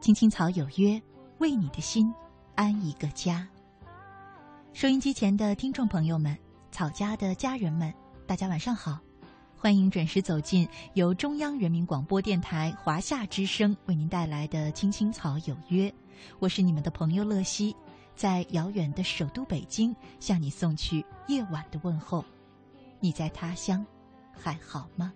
青青草有约，为你的心安一个家。收音机前的听众朋友们，草家的家人们，大家晚上好，欢迎准时走进由中央人民广播电台华夏之声为您带来的《青青草有约》，我是你们的朋友乐西，在遥远的首都北京向你送去夜晚的问候。你在他乡还好吗？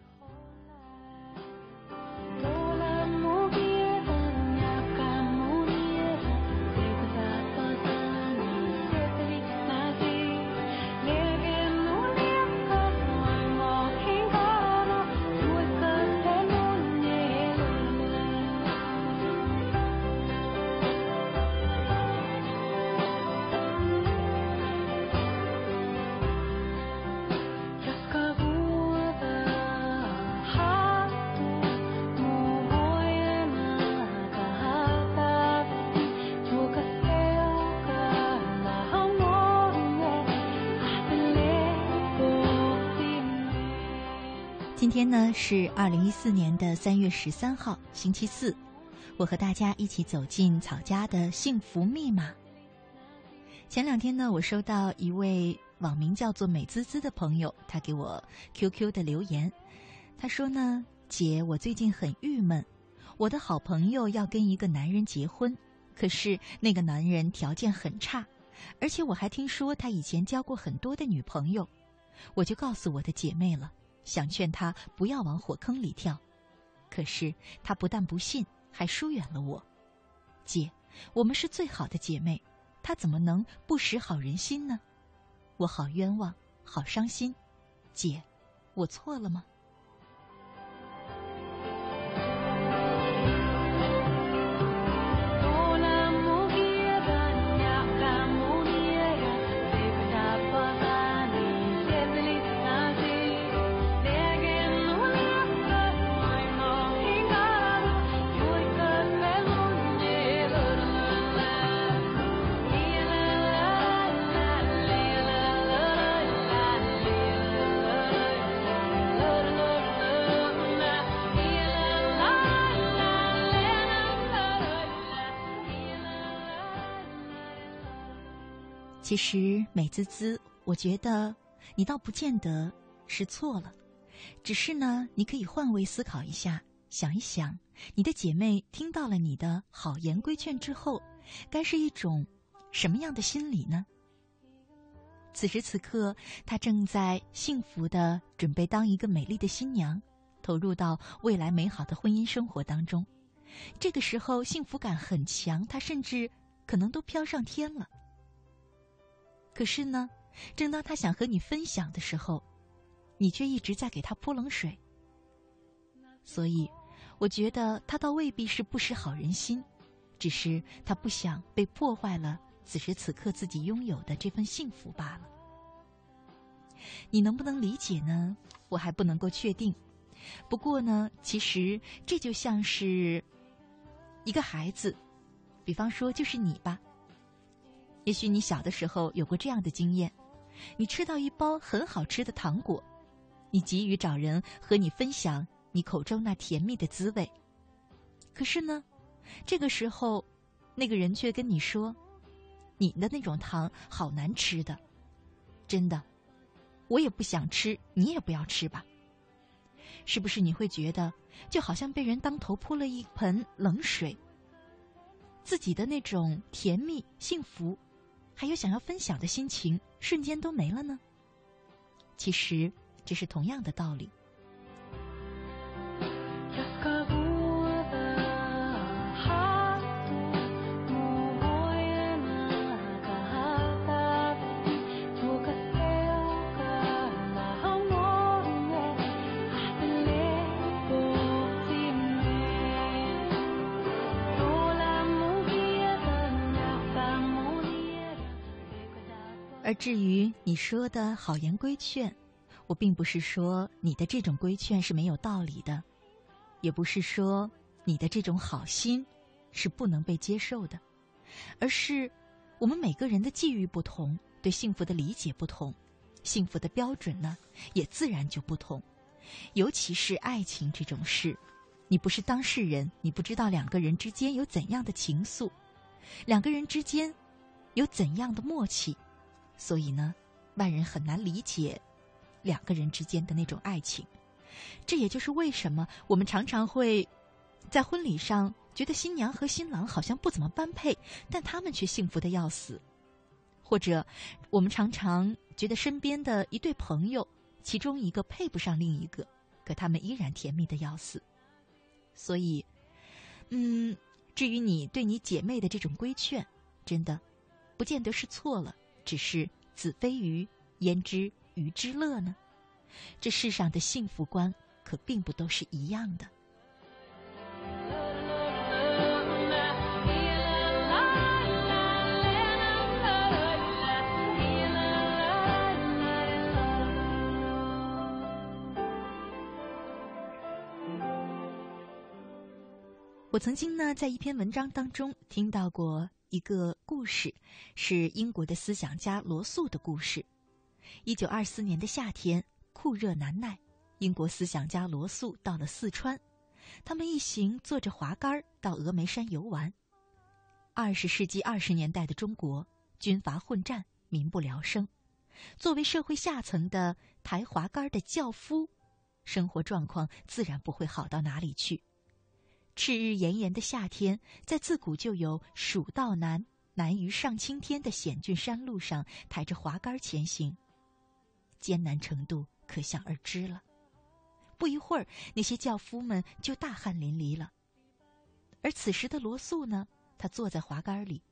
今天呢是二零一四年的三月十三号，星期四。我和大家一起走进草家的幸福密码。前两天呢，我收到一位网名叫做美滋滋的朋友，他给我 QQ 的留言，他说呢：“姐，我最近很郁闷，我的好朋友要跟一个男人结婚，可是那个男人条件很差，而且我还听说他以前交过很多的女朋友，我就告诉我的姐妹了。”想劝他不要往火坑里跳，可是他不但不信，还疏远了我。姐，我们是最好的姐妹，他怎么能不识好人心呢？我好冤枉，好伤心。姐，我错了吗？其实美滋滋，我觉得你倒不见得是错了，只是呢，你可以换位思考一下，想一想，你的姐妹听到了你的好言规劝之后，该是一种什么样的心理呢？此时此刻，她正在幸福的准备当一个美丽的新娘，投入到未来美好的婚姻生活当中。这个时候，幸福感很强，她甚至可能都飘上天了。可是呢，正当他想和你分享的时候，你却一直在给他泼冷水。所以，我觉得他倒未必是不识好人心，只是他不想被破坏了此时此刻自己拥有的这份幸福罢了。你能不能理解呢？我还不能够确定。不过呢，其实这就像是一个孩子，比方说就是你吧。也许你小的时候有过这样的经验：你吃到一包很好吃的糖果，你急于找人和你分享你口中那甜蜜的滋味。可是呢，这个时候，那个人却跟你说：“你的那种糖好难吃的，真的，我也不想吃，你也不要吃吧。”是不是你会觉得就好像被人当头泼了一盆冷水？自己的那种甜蜜幸福。还有想要分享的心情，瞬间都没了呢。其实这是同样的道理。至于你说的好言规劝，我并不是说你的这种规劝是没有道理的，也不是说你的这种好心是不能被接受的，而是我们每个人的际遇不同，对幸福的理解不同，幸福的标准呢也自然就不同。尤其是爱情这种事，你不是当事人，你不知道两个人之间有怎样的情愫，两个人之间有怎样的默契，所以呢，外人很难理解两个人之间的那种爱情。这也就是为什么我们常常会在婚礼上觉得新娘和新郎好像不怎么般配，但他们却幸福的要死；或者我们常常觉得身边的一对朋友，其中一个配不上另一个，可他们依然甜蜜的要死。所以，嗯，至于你对你姐妹的这种规劝，真的，不见得是错了，只是子非鱼，焉知鱼之乐呢？这世上的幸福观，可并不都是一样的。我曾经呢，在一篇文章当中听到过一个故事，是英国的思想家罗素的故事。一九二四年的夏天，酷热难耐，英国思想家罗素到了四川，他们一行坐着滑竿到峨眉山游玩。二十世纪二十年代的中国，军阀混战，民不聊生，作为社会下层的抬滑竿的轿夫，生活状况自然不会好到哪里去。炽日炎炎的夏天，在自古就有“蜀道难，难于上青天”的险峻山路上，抬着滑竿前行，艰难程度可想而知了。不一会儿，那些轿夫们就大汗淋漓了。而此时的罗素呢，他坐在滑竿里，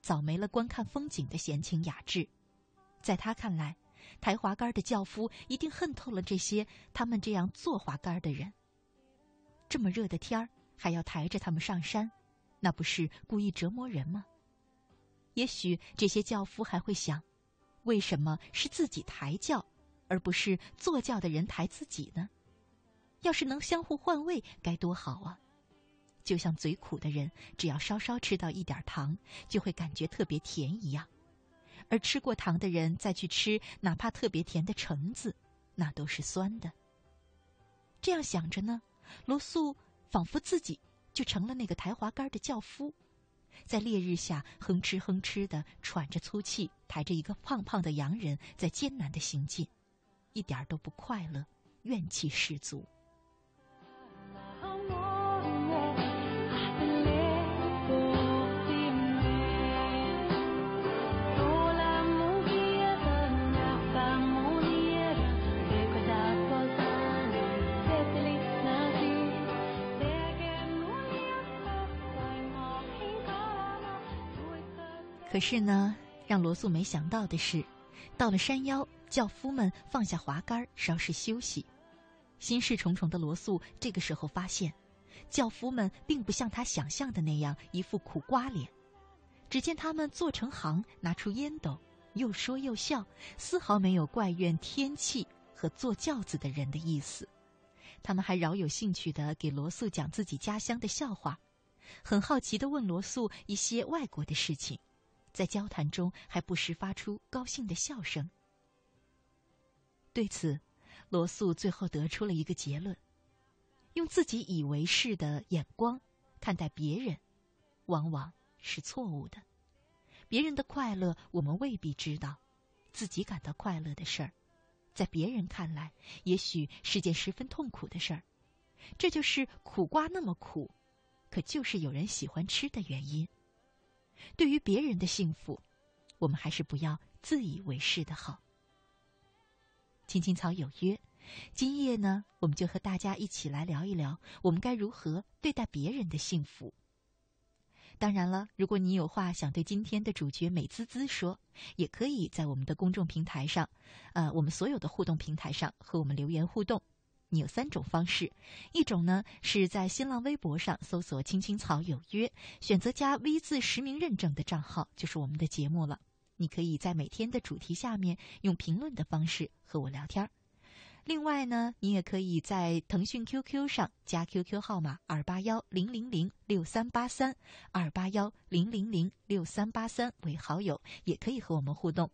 早没了观看风景的闲情雅致。在他看来，抬滑竿的轿夫一定恨透了这些他们这样坐滑竿的人。这么热的天儿。还要抬着他们上山，那不是故意折磨人吗？也许这些轿夫还会想：为什么是自己抬轿，而不是坐轿的人抬自己呢？要是能相互换位，该多好啊！就像嘴苦的人，只要稍稍吃到一点糖，就会感觉特别甜一样；而吃过糖的人再去吃哪怕特别甜的橙子，那都是酸的。这样想着呢，罗素。仿佛自己就成了那个抬滑竿的轿夫，在烈日下哼哧哼哧的喘着粗气，抬着一个胖胖的洋人在艰难的行进，一点都不快乐，怨气十足。可是呢，让罗素没想到的是，到了山腰，轿夫们放下滑竿，稍事休息。心事重重的罗素这个时候发现，轿夫们并不像他想象的那样一副苦瓜脸。只见他们坐成行，拿出烟斗，又说又笑，丝毫没有怪怨天气和坐轿子的人的意思。他们还饶有兴趣地给罗素讲自己家乡的笑话，很好奇地问罗素一些外国的事情。在交谈中，还不时发出高兴的笑声。对此，罗素最后得出了一个结论：用自己以为是的眼光看待别人，往往是错误的。别人的快乐，我们未必知道；自己感到快乐的事儿，在别人看来，也许是件十分痛苦的事儿。这就是苦瓜那么苦，可就是有人喜欢吃的原因。对于别人的幸福，我们还是不要自以为是的好。青青草有约，今夜呢，我们就和大家一起来聊一聊，我们该如何对待别人的幸福。当然了，如果你有话想对今天的主角美滋滋说，也可以在我们的公众平台上，呃，我们所有的互动平台上和我们留言互动。你有三种方式，一种呢是在新浪微博上搜索“青青草有约”，选择加 V 字实名认证的账号，就是我们的节目了。你可以在每天的主题下面用评论的方式和我聊天儿。另外呢，你也可以在腾讯 QQ 上加 QQ 号码二八幺零零零六三八三二八幺零零零六三八三为好友，也可以和我们互动。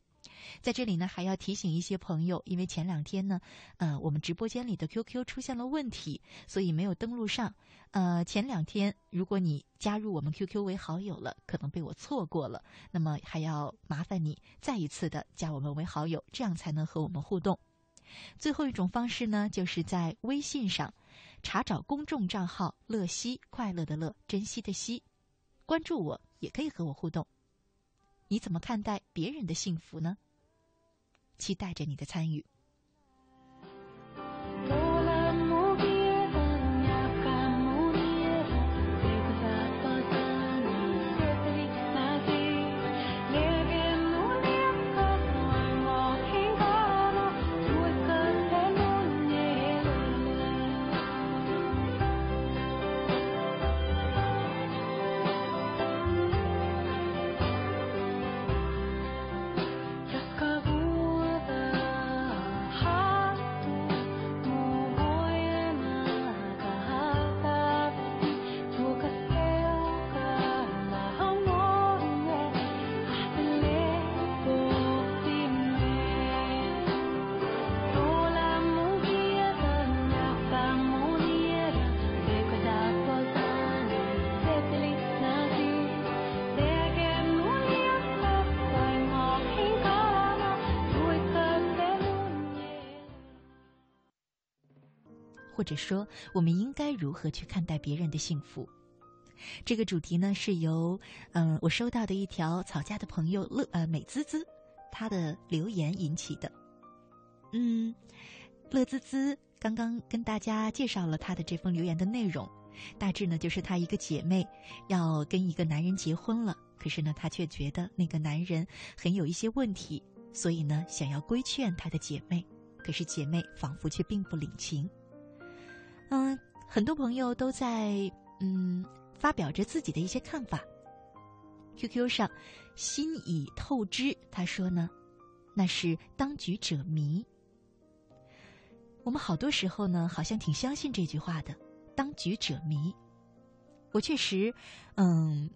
在这里呢，还要提醒一些朋友，因为前两天呢，呃，我们直播间里的 QQ 出现了问题，所以没有登录上。呃，前两天如果你加入我们 QQ 为好友了，可能被我错过了，那么还要麻烦你再一次的加我们为好友，这样才能和我们互动。最后一种方式呢，就是在微信上查找公众账号“乐西”，快乐的乐，珍惜的惜，关注我也可以和我互动。你怎么看待别人的幸福呢？期待着你的参与。或者说，我们应该如何去看待别人的幸福？这个主题呢，是由嗯我收到的一条吵架的朋友乐呃美滋滋他的留言引起的。嗯，乐滋滋刚刚跟大家介绍了他的这封留言的内容，大致呢就是他一个姐妹要跟一个男人结婚了，可是呢她却觉得那个男人很有一些问题，所以呢想要规劝她的姐妹，可是姐妹仿佛却并不领情。嗯，很多朋友都在嗯发表着自己的一些看法。QQ 上，心已透支，他说呢，那是当局者迷。我们好多时候呢，好像挺相信这句话的，“当局者迷”。我确实，嗯，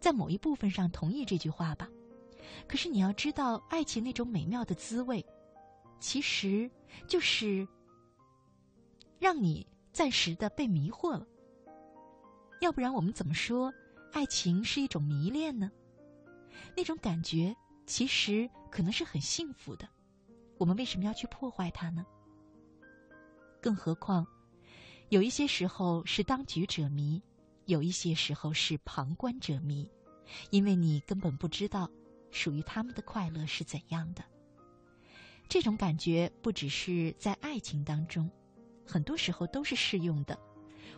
在某一部分上同意这句话吧。可是你要知道，爱情那种美妙的滋味，其实就是让你。暂时的被迷惑了，要不然我们怎么说爱情是一种迷恋呢？那种感觉其实可能是很幸福的，我们为什么要去破坏它呢？更何况，有一些时候是当局者迷，有一些时候是旁观者迷，因为你根本不知道属于他们的快乐是怎样的。这种感觉不只是在爱情当中。很多时候都是适用的。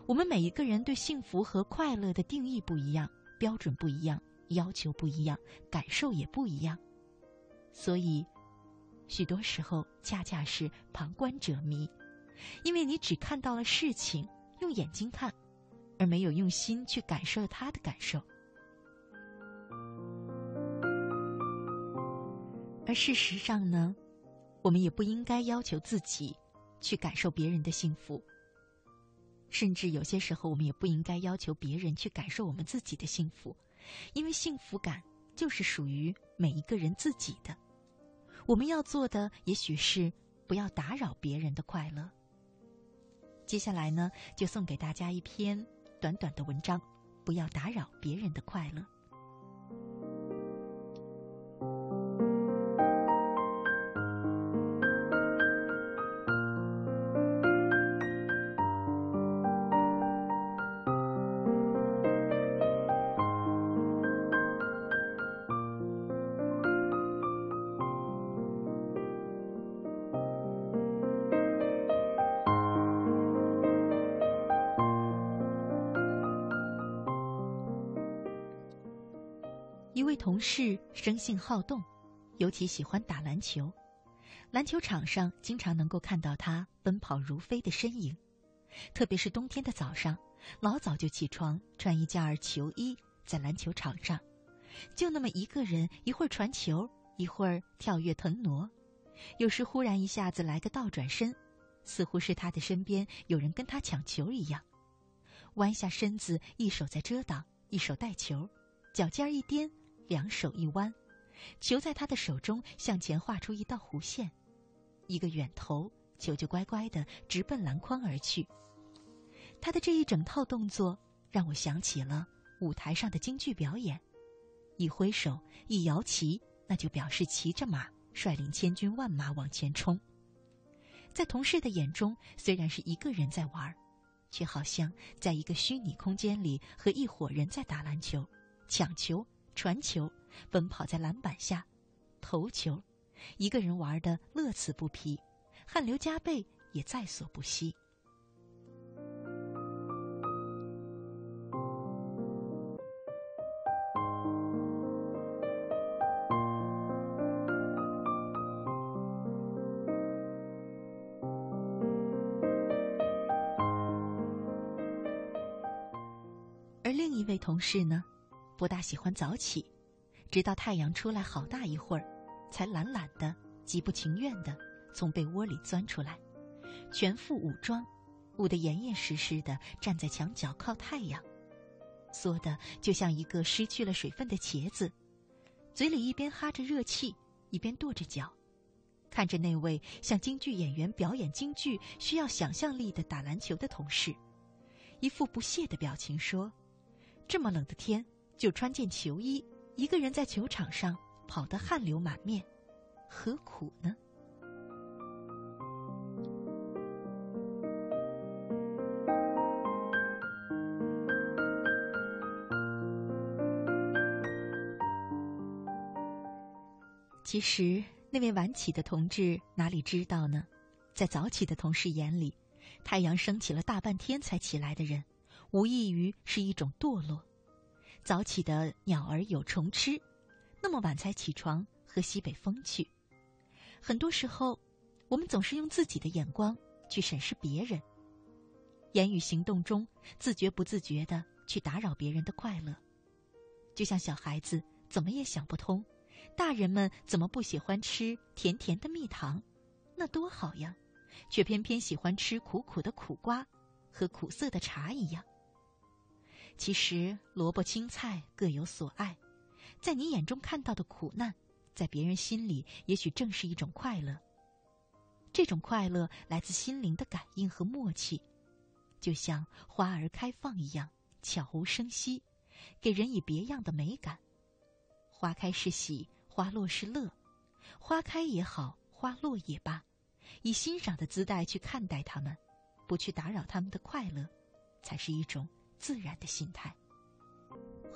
我们每一个人对幸福和快乐的定义不一样，标准不一样，要求不一样，感受也不一样。所以，许多时候恰恰是旁观者迷，因为你只看到了事情，用眼睛看，而没有用心去感受他的感受。而事实上呢，我们也不应该要求自己。去感受别人的幸福，甚至有些时候，我们也不应该要求别人去感受我们自己的幸福，因为幸福感就是属于每一个人自己的。我们要做的，也许是不要打扰别人的快乐。接下来呢，就送给大家一篇短短的文章：不要打扰别人的快乐。事生性好动，尤其喜欢打篮球。篮球场上经常能够看到他奔跑如飞的身影，特别是冬天的早上，老早就起床，穿一件儿球衣，在篮球场上，就那么一个人，一会儿传球，一会儿跳跃腾挪，有时忽然一下子来个倒转身，似乎是他的身边有人跟他抢球一样。弯下身子，一手在遮挡，一手带球，脚尖一颠。两手一弯，球在他的手中向前画出一道弧线，一个远投，球就乖乖的直奔篮筐而去。他的这一整套动作让我想起了舞台上的京剧表演，一挥手，一摇旗，那就表示骑着马率领千军万马往前冲。在同事的眼中，虽然是一个人在玩，却好像在一个虚拟空间里和一伙人在打篮球、抢球、传球。奔跑在篮板下，投球，一个人玩的乐此不疲，汗流浃背也在所不惜。而另一位同事呢，不大喜欢早起。直到太阳出来好大一会儿，才懒懒的、极不情愿的从被窝里钻出来，全副武装，捂得严严实实的站在墙角靠太阳，缩的就像一个失去了水分的茄子，嘴里一边哈着热气，一边跺着脚，看着那位向京剧演员表演京剧需要想象力的打篮球的同事，一副不屑的表情说：“这么冷的天，就穿件球衣。”一个人在球场上跑得汗流满面，何苦呢？其实，那位晚起的同志哪里知道呢？在早起的同事眼里，太阳升起了大半天才起来的人，无异于是一种堕落。早起的鸟儿有虫吃，那么晚才起床喝西北风去。很多时候，我们总是用自己的眼光去审视别人，言语行动中自觉不自觉的去打扰别人的快乐。就像小孩子怎么也想不通，大人们怎么不喜欢吃甜甜的蜜糖，那多好呀，却偏偏喜欢吃苦苦的苦瓜和苦涩的茶一样。其实萝卜青菜各有所爱，在你眼中看到的苦难，在别人心里也许正是一种快乐。这种快乐来自心灵的感应和默契，就像花儿开放一样，悄无声息，给人以别样的美感。花开是喜，花落是乐，花开也好，花落也罢，以欣赏的姿态去看待它们，不去打扰他们的快乐，才是一种。自然的心态。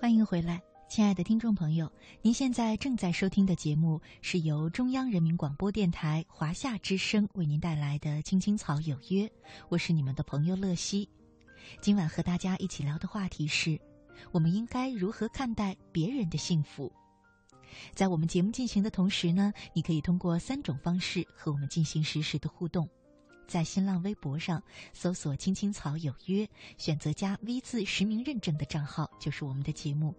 欢迎回来，亲爱的听众朋友，您现在正在收听的节目是由中央人民广播电台华夏之声为您带来的《青青草有约》，我是你们的朋友乐西。今晚和大家一起聊的话题是：我们应该如何看待别人的幸福？在我们节目进行的同时呢，你可以通过三种方式和我们进行实时的互动。在新浪微博上搜索“青青草有约”，选择加 V 字实名认证的账号就是我们的节目。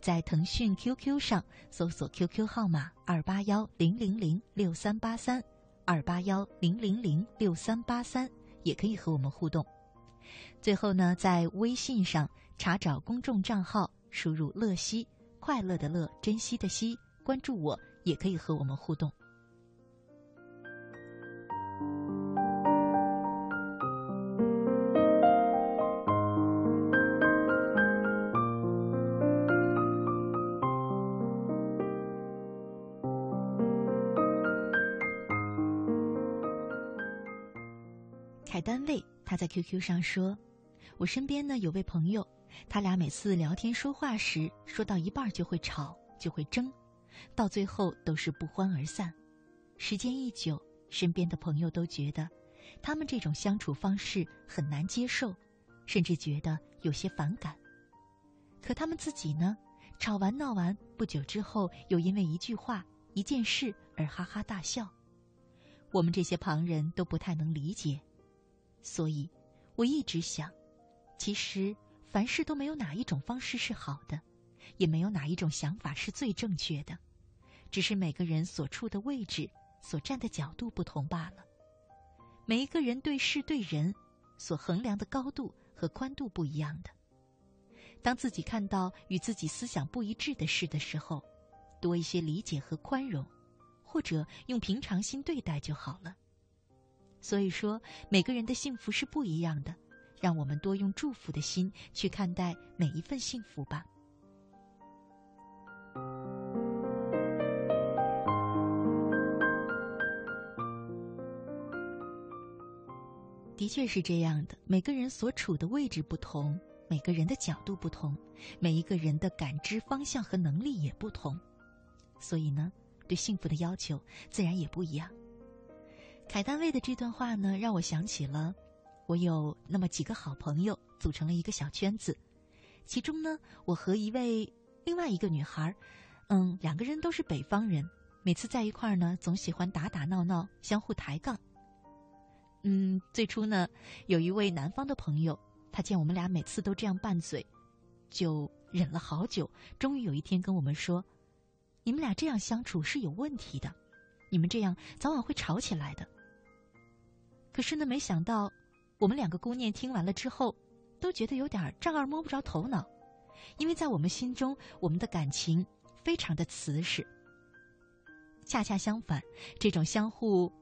在腾讯 QQ 上搜索 QQ 号码二八幺零零零六三八三二八幺零零零六三八三，也可以和我们互动。最后呢，在微信上查找公众账号，输入“乐西”，快乐的乐，珍惜的惜，关注我，也可以和我们互动。QQ 上说：“我身边呢有位朋友，他俩每次聊天说话时，说到一半就会吵，就会争，到最后都是不欢而散。时间一久，身边的朋友都觉得他们这种相处方式很难接受，甚至觉得有些反感。可他们自己呢，吵完闹完，不久之后又因为一句话、一件事而哈哈大笑。我们这些旁人都不太能理解。”所以，我一直想，其实凡事都没有哪一种方式是好的，也没有哪一种想法是最正确的，只是每个人所处的位置、所站的角度不同罢了。每一个人对事对人，所衡量的高度和宽度不一样的。当自己看到与自己思想不一致的事的时候，多一些理解和宽容，或者用平常心对待就好了。所以说，每个人的幸福是不一样的，让我们多用祝福的心去看待每一份幸福吧。的确是这样的，每个人所处的位置不同，每个人的角度不同，每一个人的感知方向和能力也不同，所以呢，对幸福的要求自然也不一样。凯丹卫的这段话呢，让我想起了我有那么几个好朋友组成了一个小圈子，其中呢，我和一位另外一个女孩，嗯，两个人都是北方人，每次在一块儿呢，总喜欢打打闹闹，相互抬杠。嗯，最初呢，有一位南方的朋友，他见我们俩每次都这样拌嘴，就忍了好久，终于有一天跟我们说：“你们俩这样相处是有问题的，你们这样早晚会吵起来的。”可是呢，没想到我们两个姑娘听完了之后，都觉得有点丈二摸不着头脑，因为在我们心中，我们的感情非常的瓷实。恰恰相反，这种相互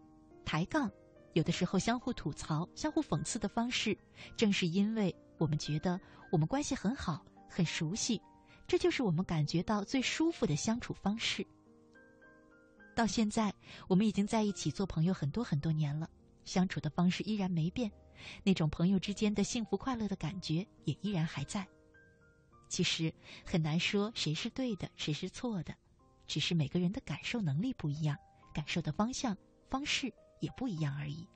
抬杠。有的时候相互吐槽、相互讽刺的方式，正是因为我们觉得我们关系很好、很熟悉，这就是我们感觉到最舒服的相处方式。到现在，我们已经在一起做朋友很多很多年了，相处的方式依然没变，那种朋友之间的幸福快乐的感觉也依然还在。其实很难说谁是对的，谁是错的，只是每个人的感受能力不一样，感受的方向、方式。也不一样而已。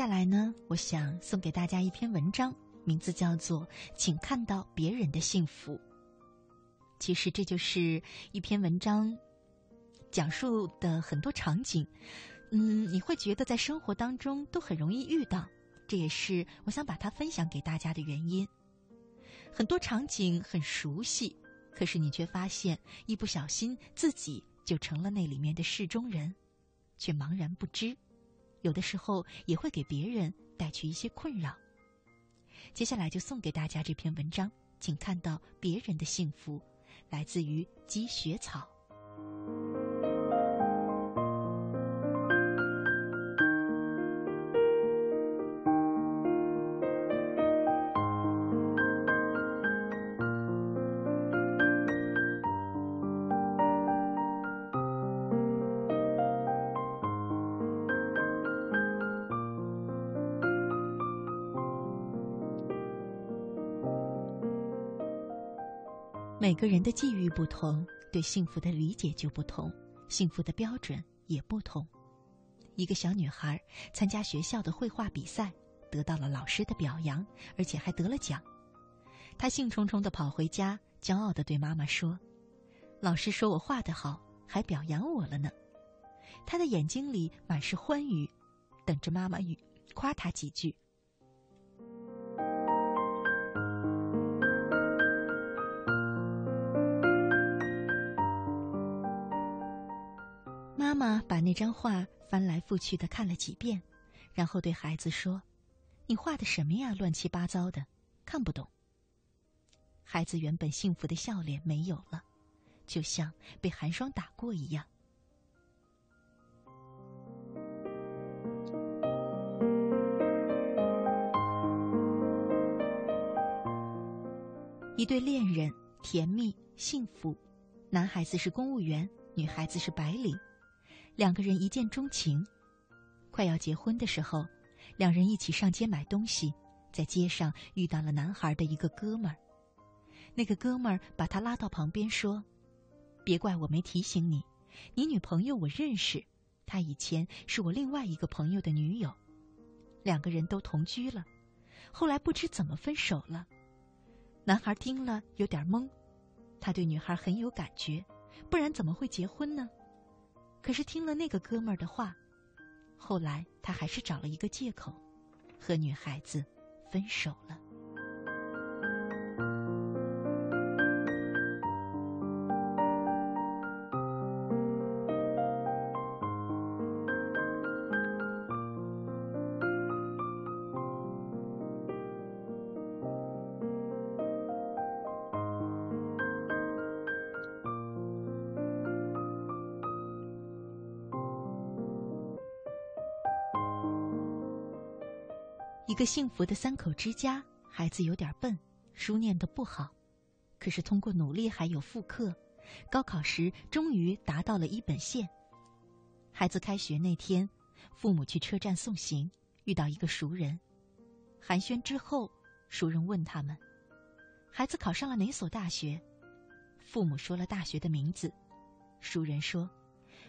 接下来呢，我想送给大家一篇文章，名字叫做《请看到别人的幸福》。其实这就是一篇文章，讲述的很多场景，嗯，你会觉得在生活当中都很容易遇到，这也是我想把它分享给大家的原因。很多场景很熟悉，可是你却发现一不小心自己就成了那里面的事中人，却茫然不知。有的时候也会给别人带去一些困扰。接下来就送给大家这篇文章，请看到别人的幸福，来自于积雪草。个人的际遇不同，对幸福的理解就不同，幸福的标准也不同。一个小女孩参加学校的绘画比赛，得到了老师的表扬，而且还得了奖。她兴冲冲的跑回家，骄傲的对妈妈说：“老师说我画得好，还表扬我了呢。”她的眼睛里满是欢愉，等着妈妈夸她几句。把那张画翻来覆去的看了几遍，然后对孩子说：“你画的什么呀？乱七八糟的，看不懂。”孩子原本幸福的笑脸没有了，就像被寒霜打过一样。一对恋人甜蜜幸福，男孩子是公务员，女孩子是白领。两个人一见钟情，快要结婚的时候，两人一起上街买东西，在街上遇到了男孩的一个哥们儿。那个哥们儿把他拉到旁边说：“别怪我没提醒你，你女朋友我认识，她以前是我另外一个朋友的女友，两个人都同居了，后来不知怎么分手了。男孩听了有点懵，他对女孩很有感觉，不然怎么会结婚呢？可是听了那个哥们儿的话，后来他还是找了一个借口，和女孩子分手了。个幸福的三口之家，孩子有点笨，书念得不好，可是通过努力还有复课，高考时终于达到了一本线。孩子开学那天，父母去车站送行，遇到一个熟人，寒暄之后，熟人问他们：“孩子考上了哪所大学？”父母说了大学的名字，熟人说：“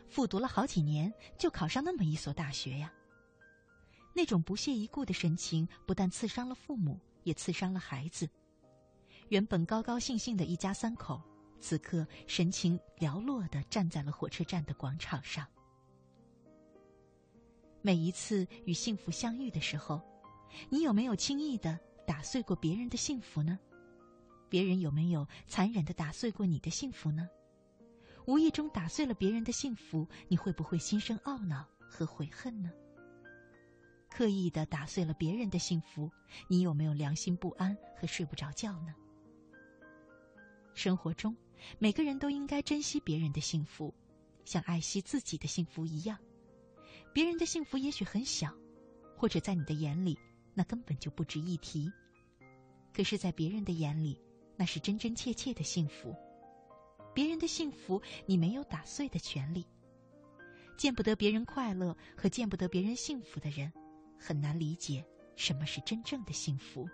复读了好几年，就考上那么一所大学呀。”那种不屑一顾的神情，不但刺伤了父母，也刺伤了孩子。原本高高兴兴的一家三口，此刻神情寥落的站在了火车站的广场上。每一次与幸福相遇的时候，你有没有轻易的打碎过别人的幸福呢？别人有没有残忍的打碎过你的幸福呢？无意中打碎了别人的幸福，你会不会心生懊恼和悔恨呢？刻意的打碎了别人的幸福，你有没有良心不安和睡不着觉呢？生活中，每个人都应该珍惜别人的幸福，像爱惜自己的幸福一样。别人的幸福也许很小，或者在你的眼里，那根本就不值一提。可是，在别人的眼里，那是真真切切的幸福。别人的幸福，你没有打碎的权利。见不得别人快乐和见不得别人幸福的人。很难理解什么是真正的幸福。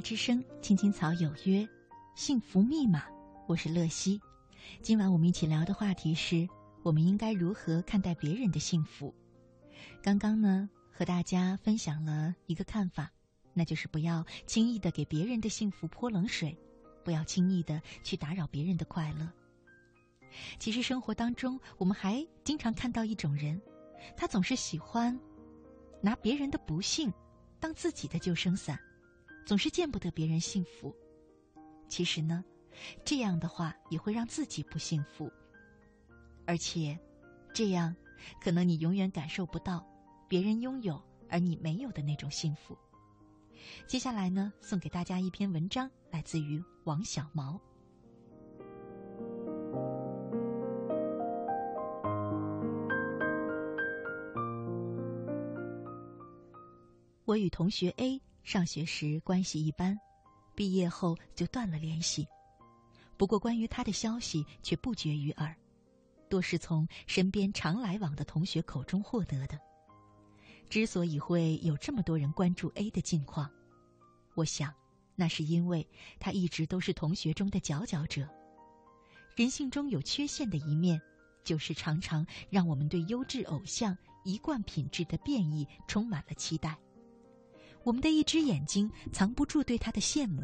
之声，青青草有约，幸福密码。我是乐西。今晚我们一起聊的话题是：我们应该如何看待别人的幸福？刚刚呢，和大家分享了一个看法，那就是不要轻易的给别人的幸福泼冷水，不要轻易的去打扰别人的快乐。其实生活当中，我们还经常看到一种人，他总是喜欢拿别人的不幸当自己的救生伞。总是见不得别人幸福，其实呢，这样的话也会让自己不幸福，而且，这样可能你永远感受不到别人拥有而你没有的那种幸福。接下来呢，送给大家一篇文章，来自于王小毛。我与同学 A。上学时关系一般，毕业后就断了联系。不过关于他的消息却不绝于耳，多是从身边常来往的同学口中获得的。之所以会有这么多人关注 A 的近况，我想，那是因为他一直都是同学中的佼佼者。人性中有缺陷的一面，就是常常让我们对优质偶像一贯品质的变异充满了期待。我们的一只眼睛藏不住对他的羡慕，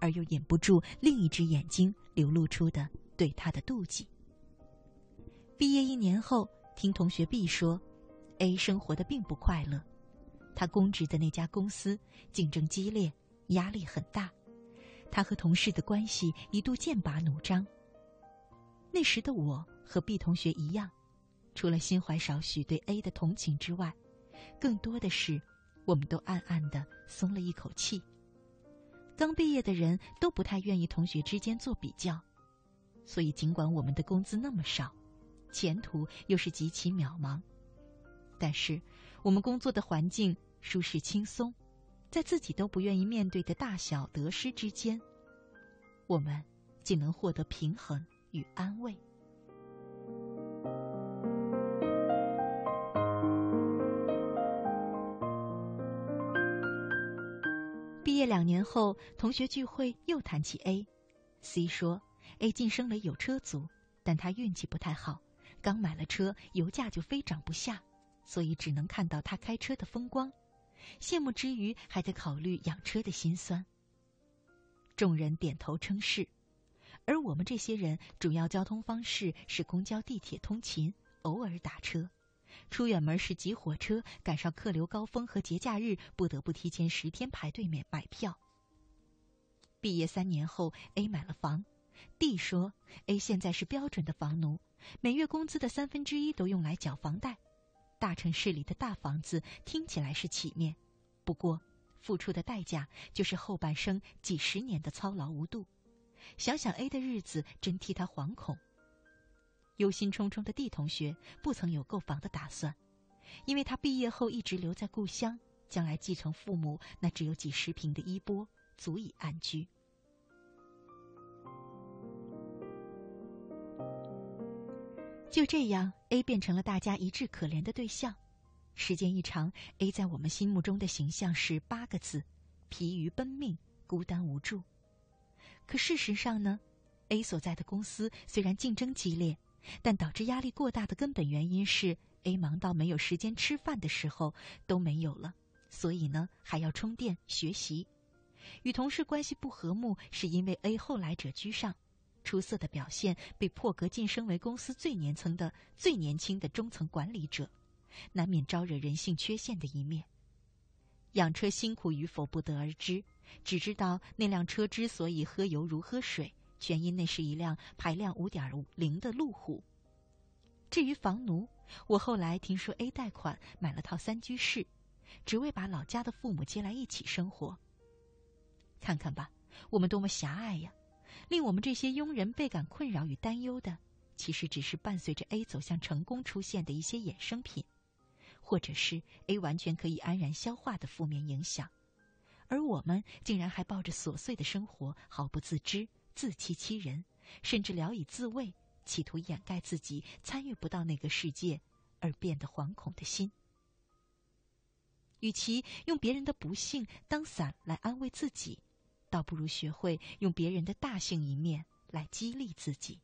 而又掩不住另一只眼睛流露出的对他的妒忌。毕业一年后，听同学 B 说，A 生活的并不快乐，他公职的那家公司竞争激烈，压力很大，他和同事的关系一度剑拔弩张。那时的我和 B 同学一样，除了心怀少许对 A 的同情之外，更多的是。我们都暗暗的松了一口气。刚毕业的人都不太愿意同学之间做比较，所以尽管我们的工资那么少，前途又是极其渺茫，但是我们工作的环境舒适轻松，在自己都不愿意面对的大小得失之间，我们竟能获得平衡与安慰。两年后，同学聚会又谈起 A，C 说 A 晋升为有车族，但他运气不太好，刚买了车，油价就飞涨不下，所以只能看到他开车的风光，羡慕之余还得考虑养车的辛酸。众人点头称是，而我们这些人主要交通方式是公交、地铁通勤，偶尔打车。出远门时挤火车，赶上客流高峰和节假日，不得不提前十天排队买买票。毕业三年后，A 买了房，D 说：“A 现在是标准的房奴，每月工资的三分之一都用来缴房贷。大城市里的大房子听起来是体面，不过付出的代价就是后半生几十年的操劳无度。想想 A 的日子，真替他惶恐。”忧心忡忡的 D 同学不曾有购房的打算，因为他毕业后一直留在故乡，将来继承父母那只有几十平的衣钵，足以安居。就这样，A 变成了大家一致可怜的对象。时间一长，A 在我们心目中的形象是八个字：疲于奔命，孤单无助。可事实上呢，A 所在的公司虽然竞争激烈。但导致压力过大的根本原因是，A 忙到没有时间吃饭的时候都没有了，所以呢还要充电学习。与同事关系不和睦，是因为 A 后来者居上，出色的表现被破格晋升为公司最年层的最年轻的中层管理者，难免招惹人性缺陷的一面。养车辛苦与否不得而知，只知道那辆车之所以喝油如喝水。全因那是一辆排量五点零的路虎。至于房奴，我后来听说 A 贷款买了套三居室，只为把老家的父母接来一起生活。看看吧，我们多么狭隘呀！令我们这些庸人倍感困扰与担忧的，其实只是伴随着 A 走向成功出现的一些衍生品，或者是 A 完全可以安然消化的负面影响，而我们竟然还抱着琐碎的生活毫不自知。自欺欺人，甚至聊以自慰，企图掩盖自己参与不到那个世界而变得惶恐的心。与其用别人的不幸当伞来安慰自己，倒不如学会用别人的大幸一面来激励自己。